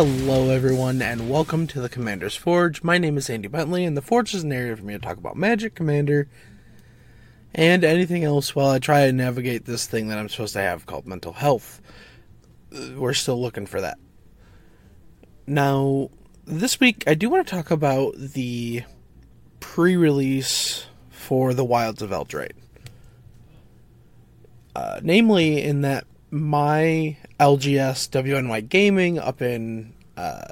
Hello, everyone, and welcome to the Commander's Forge. My name is Andy Bentley, and the Forge is an area for me to talk about Magic, Commander, and anything else while I try and navigate this thing that I'm supposed to have called mental health. Uh, We're still looking for that. Now, this week, I do want to talk about the pre release for the Wilds of Eldraine. Uh, namely, in that my LGS WNY Gaming up in, uh,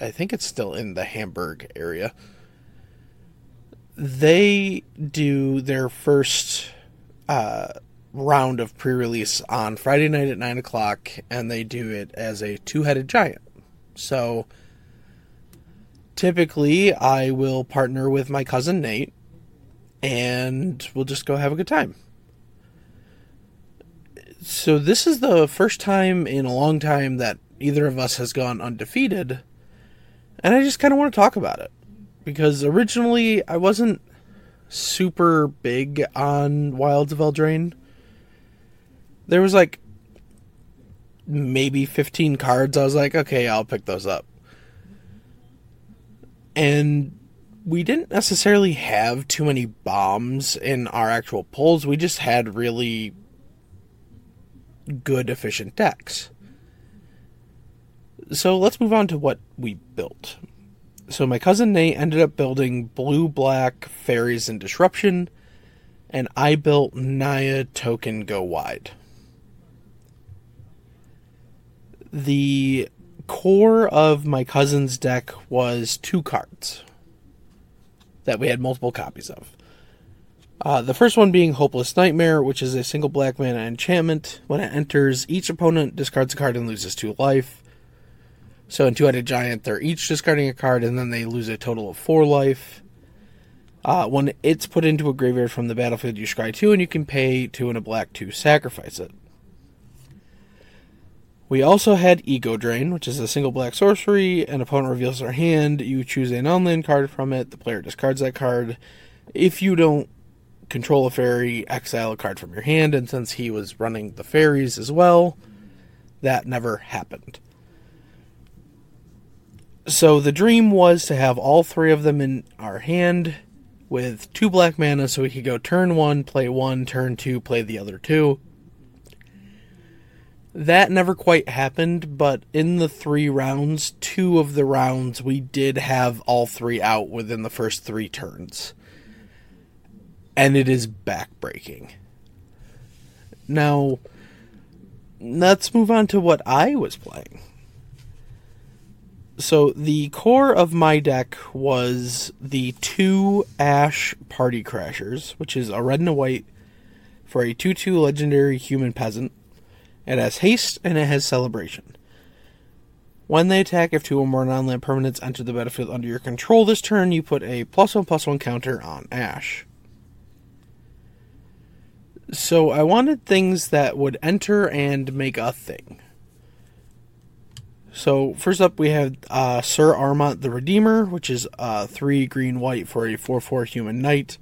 I think it's still in the Hamburg area, they do their first uh, round of pre release on Friday night at 9 o'clock, and they do it as a two headed giant. So typically, I will partner with my cousin Nate, and we'll just go have a good time so this is the first time in a long time that either of us has gone undefeated and i just kind of want to talk about it. Because originally i wasn't super big on wilds of eldraine. There was like maybe 15 cards i was like okay i'll pick those up. And we didn't necessarily have too many bombs in our actual pulls we just had really good, efficient decks. So let's move on to what we built. So my cousin Nate ended up building blue black fairies and disruption, and I built Naya token go wide. The core of my cousin's deck was two cards that we had multiple copies of. Uh, the first one being Hopeless Nightmare, which is a single black mana enchantment. When it enters, each opponent discards a card and loses two life. So in Two Headed Giant, they're each discarding a card and then they lose a total of four life. Uh, when it's put into a graveyard from the battlefield, you scry two and you can pay two and a black to sacrifice it. We also had Ego Drain, which is a single black sorcery. An opponent reveals their hand. You choose a non land card from it. The player discards that card. If you don't control a fairy, exile a card from your hand, and since he was running the fairies as well, that never happened. So the dream was to have all three of them in our hand with two black mana so we could go turn one, play one, turn two, play the other two. That never quite happened, but in the three rounds, two of the rounds, we did have all three out within the first three turns and it is backbreaking. Now, let's move on to what I was playing. So, the core of my deck was the two Ash Party Crashers, which is a red and a white for a 2 2 legendary human peasant. It has haste and it has celebration. When they attack, if two or more non land permanents enter the battlefield under your control this turn, you put a plus one plus one counter on Ash. So I wanted things that would enter and make a thing. So first up, we have uh, Syr Armont the Redeemer, which is uh, three green white for a four four human knight.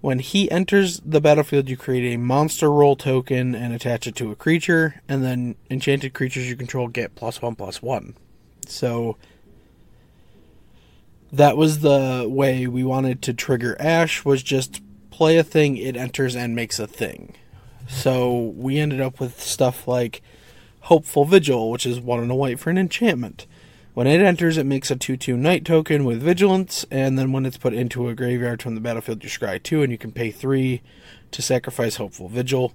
When he enters the battlefield, you create a monster role token and attach it to a creature, and then enchanted creatures you control get plus one plus one. So that was the way we wanted to trigger Ash was just play a thing, it enters and makes a thing. So we ended up with stuff like Hopeful Vigil, which is one and a white for an enchantment. When it enters, it makes a 2 2 knight token with vigilance, and then when it's put into a graveyard from the battlefield, you scry 2, and you can pay 3 to sacrifice Hopeful Vigil.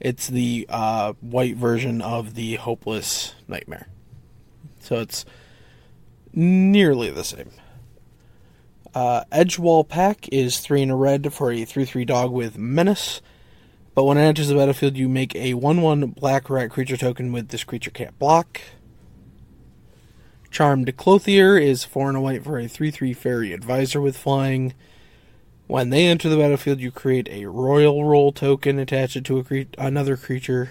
It's the uh, white version of the Hopeless Nightmare. So it's nearly the same. Uh, Edgewall Pack is 3 in a red for a 3 3 dog with Menace. But when it enters the battlefield, you make a 1 1 black rat creature token with this creature can't block. Charmed Clothier is 4 and a white for a 3 3 fairy advisor with flying. When they enter the battlefield, you create a royal role token, attach it to cre- another creature.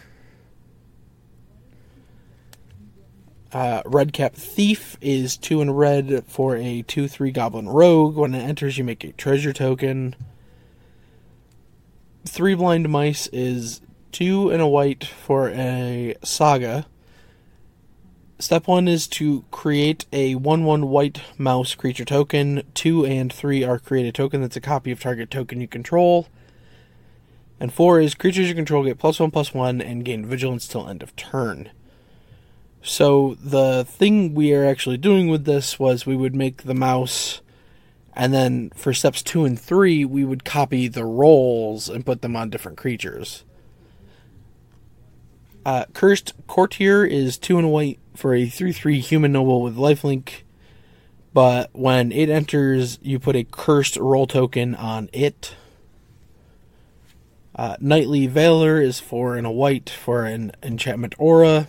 Uh, Redcap Thief is 2 in red for a 2 3 Goblin Rogue. When it enters, you make a treasure token. Three Blind Mice is 2 and a white for a Saga. Step one is to create a 1 1 white mouse creature token. 2 and 3 are create a token that's a copy of target token you control. And 4 is creatures you control get plus 1 plus 1 and gain vigilance till end of turn. So the thing we are actually doing with this was we would make the mouse, and then for steps 2 and 3, we would copy the roles and put them on different creatures. Uh, Cursed Courtier is 2 and white for a 3 3 human noble with lifelink. But when it enters, you put a cursed role token on it. Uh, Knightly Valor is 4 and a white for an enchantment aura.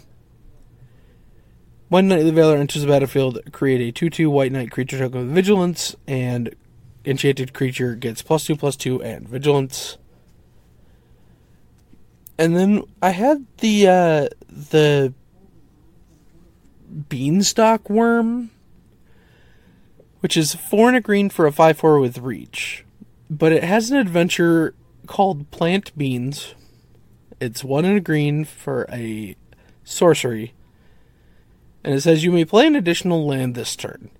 When Knightly Valor enters the battlefield, create a 2 2 white knight creature token with vigilance, and enchanted creature gets plus 2 plus 2 and vigilance. And then I had the uh, the beanstalk wurm, which is four and a green for a 5 4 with reach. But it has an adventure called Plant Beans. It's one and a green for a sorcery. And it says you may play an additional land this turn.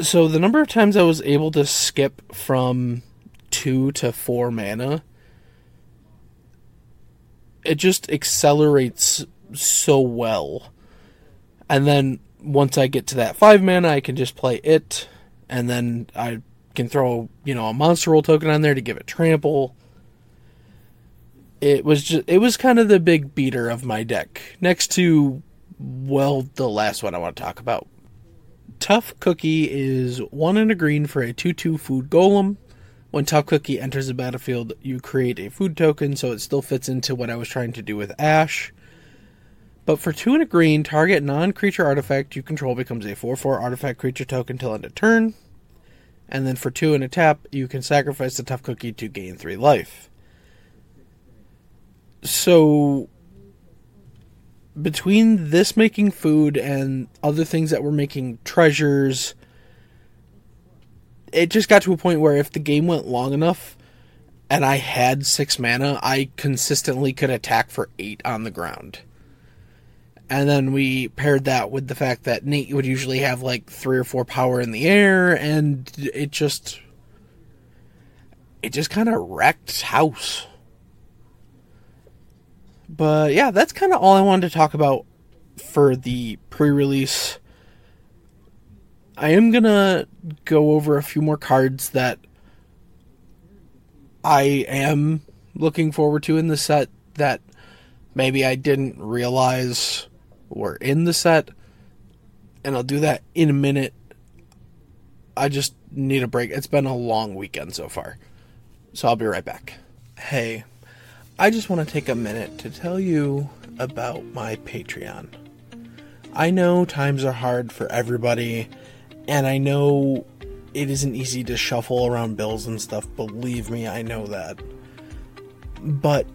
So the number of times I was able to skip from two to four mana, it just accelerates so well and then once I get to that five mana, I can just play it, and then I can throw you know a monster role token on there to give it trample. It was just it was kind of the big beater of my deck, next to well the last one I want to talk about. Tough Cookie is one and a green for a 2 2 food golem. When Tough Cookie enters the battlefield, you create a food token, so it still fits into what I was trying to do with Ash. But for two and a green, target non creature artifact you control becomes a 4 4 artifact creature token till end of turn. And then for two and a tap, you can sacrifice the tough cookie to gain three life. So between this making food and other things that were making treasures, it just got to a point where if the game went long enough and I had six mana, I consistently could attack for eight on the ground. And then we paired that with the fact that Nate would usually have like three or four power in the air, and it just. It just kind of wrecked house. But yeah, that's kind of all I wanted to talk about for the pre release. I am gonna go over a few more cards that I am looking forward to in the set that maybe I didn't realize were in the set, and I'll do that in a minute. I just need a break. It's been a long weekend so far. So I'll be right back. Hey, I just want to take a minute to tell you about my Patreon. I know times are hard for everybody, and I know it isn't easy to shuffle around bills and stuff. Believe me, I know that. But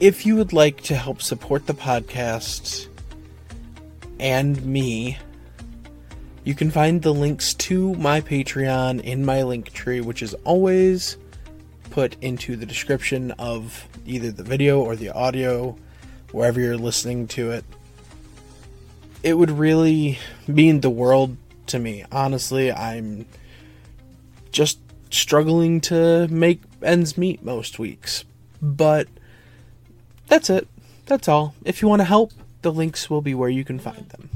if you would like to help support the podcast and me, you can find the links to my Patreon in my link tree, which is always put into the description of either the video or the audio, wherever you're listening to it. It would really mean the world to me. Honestly, I'm just struggling to make ends meet most weeks. But that's it. That's all. If you want to help, the links will be where you can find them.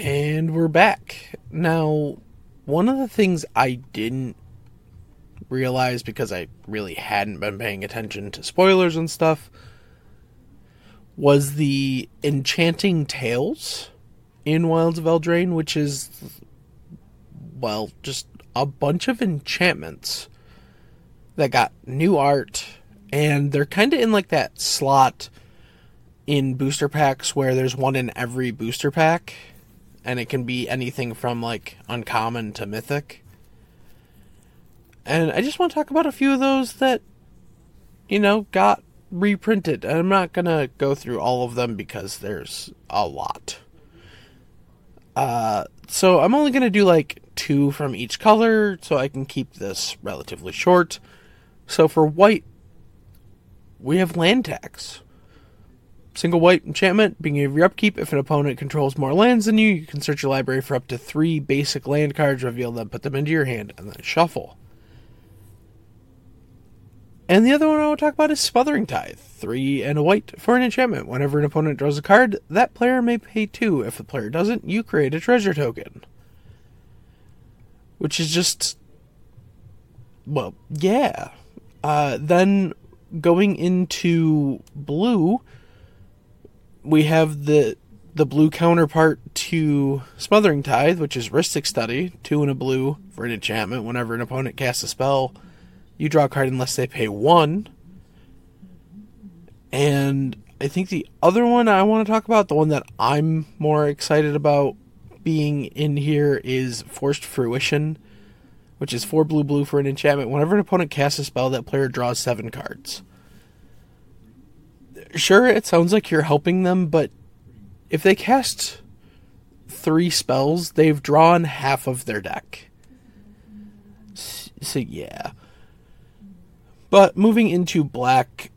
And we're back. Now, one of the things I didn't realize because I really hadn't been paying attention to spoilers and stuff was the Enchanting Tales in Wilds of Eldraine, which is, well, just a bunch of enchantments that got new art, and they're kind of in like that slot in booster packs where there's one in every booster pack, and it can be anything from like uncommon to mythic. And I just want to talk about a few of those that, you know, got reprinted. And I'm not going to go through all of them because there's a lot. Uh, so I'm only going to do like two from each color so I can keep this relatively short. So for white, we have land tax Single white enchantment, beginning of your upkeep, if an opponent controls more lands than you, you can search your library for up to three basic land cards, reveal them, put them into your hand, and then shuffle. And the other one I want to talk about is Smothering Tithe. Three and a white for an enchantment. Whenever an opponent draws a card, that player may pay two. If the player doesn't, you create a treasure token. Which is just. Well, yeah. Uh, then going into blue, we have the the blue counterpart to Smothering Tithe, which is Rhystic Study, two and a blue for an enchantment. Whenever an opponent casts a spell, you draw a card unless they pay one. And I think the other one I want to talk about, the one that I'm more excited about being in here, is Forced Fruition, which is four blue blue for an enchantment. Whenever an opponent casts a spell, that player draws seven cards. Sure, it sounds like you're helping them, but if they cast three spells, they've drawn half of their deck. So, yeah. But moving into black,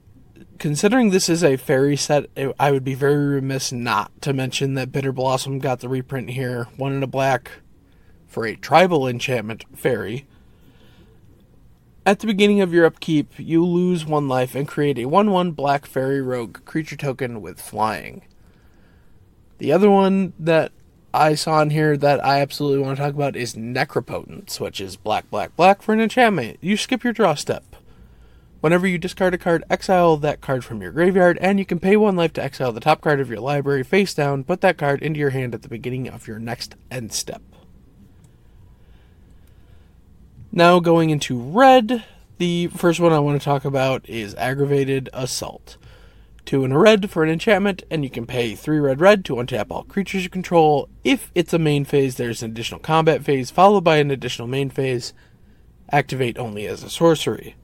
considering this is a fairy set, I would be very remiss not to mention that Bitter Blossom got the reprint here. One in a black for a tribal enchantment fairy. At the beginning of your upkeep, you lose one life and create a 1 1 black fairy rogue creature token with flying. The other one that I saw in here that I absolutely want to talk about is Necropotence, which is black, black, black for an enchantment. You skip your draw step. Whenever you discard a card, exile that card from your graveyard, and you can pay one life to exile the top card of your library face down. Put that card into your hand at the beginning of your next end step. Now, going into red, the first one I want to talk about is Aggravated Assault. Two in a red for an enchantment, and you can pay three red red to untap all creatures you control. If it's a main phase, there's an additional combat phase, followed by an additional main phase. Activate only as a sorcery.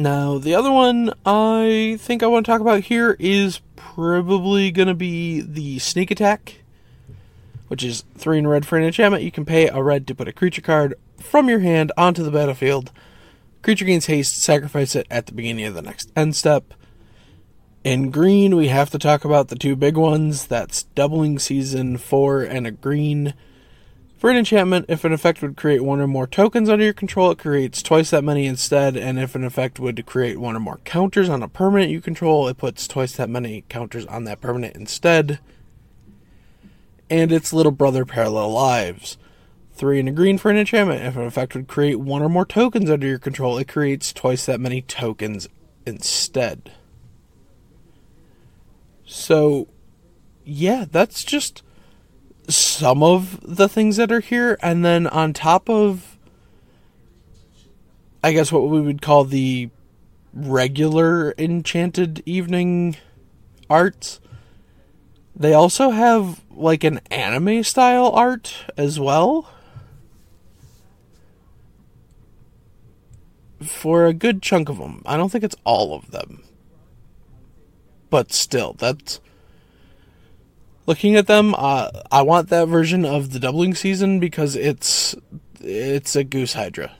Now, the other one I think I want to talk about here is probably going to be the Sneak Attack, which is 3 in red for an enchantment. You can pay a red to put a creature card from your hand onto the battlefield. Creature gains haste, sacrifice it at the beginning of the next end step. In green, we have to talk about the two big ones. That's Doubling Season 4 and a green for an enchantment, if an effect would create one or more tokens under your control, it creates twice that many instead. And if an effect would create one or more counters on a permanent you control, it puts twice that many counters on that permanent instead. And its little brother, Parallel Lives. Three and a green for an enchantment. If an effect would create one or more tokens under your control, it creates twice that many tokens instead. So, yeah, that's just some of the things that are here, and then on top of, I guess what we would call the regular Enchanted Evening arts, they also have like an anime style art as well. For a good chunk of them. I don't think it's all of them. But still, that's looking at them, uh, I want that version of the doubling season because it's it's a goose hydra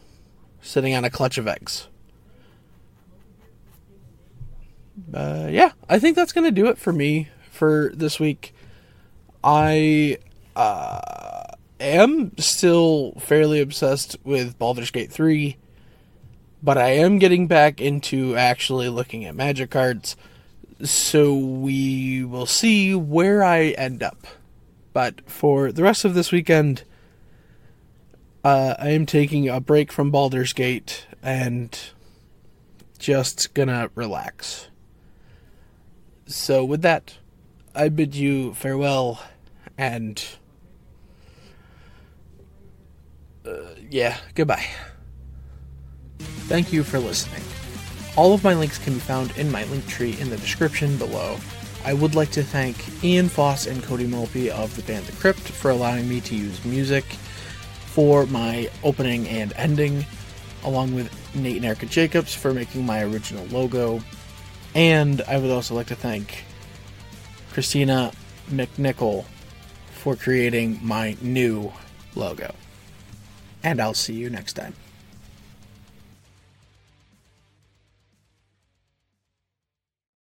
sitting on a clutch of eggs. Uh, yeah, I think that's gonna do it for me for this week. I uh, am still fairly obsessed with Baldur's Gate 3, but I am getting back into actually looking at magic cards so we will see where I end up. But for the rest of this weekend, uh, I am taking a break from Baldur's Gate and just gonna relax. So, with that, I bid you farewell and. Uh, yeah, goodbye. Thank you for listening. All of my links can be found in my link tree in the description below. I would like to thank Ian Foss and Cody Mulpey of the band The Crypt for allowing me to use music for my opening and ending, along with Nate and Erica Jacobs for making my original logo. And I would also like to thank Christina McNichol for creating my new logo. And I'll see you next time.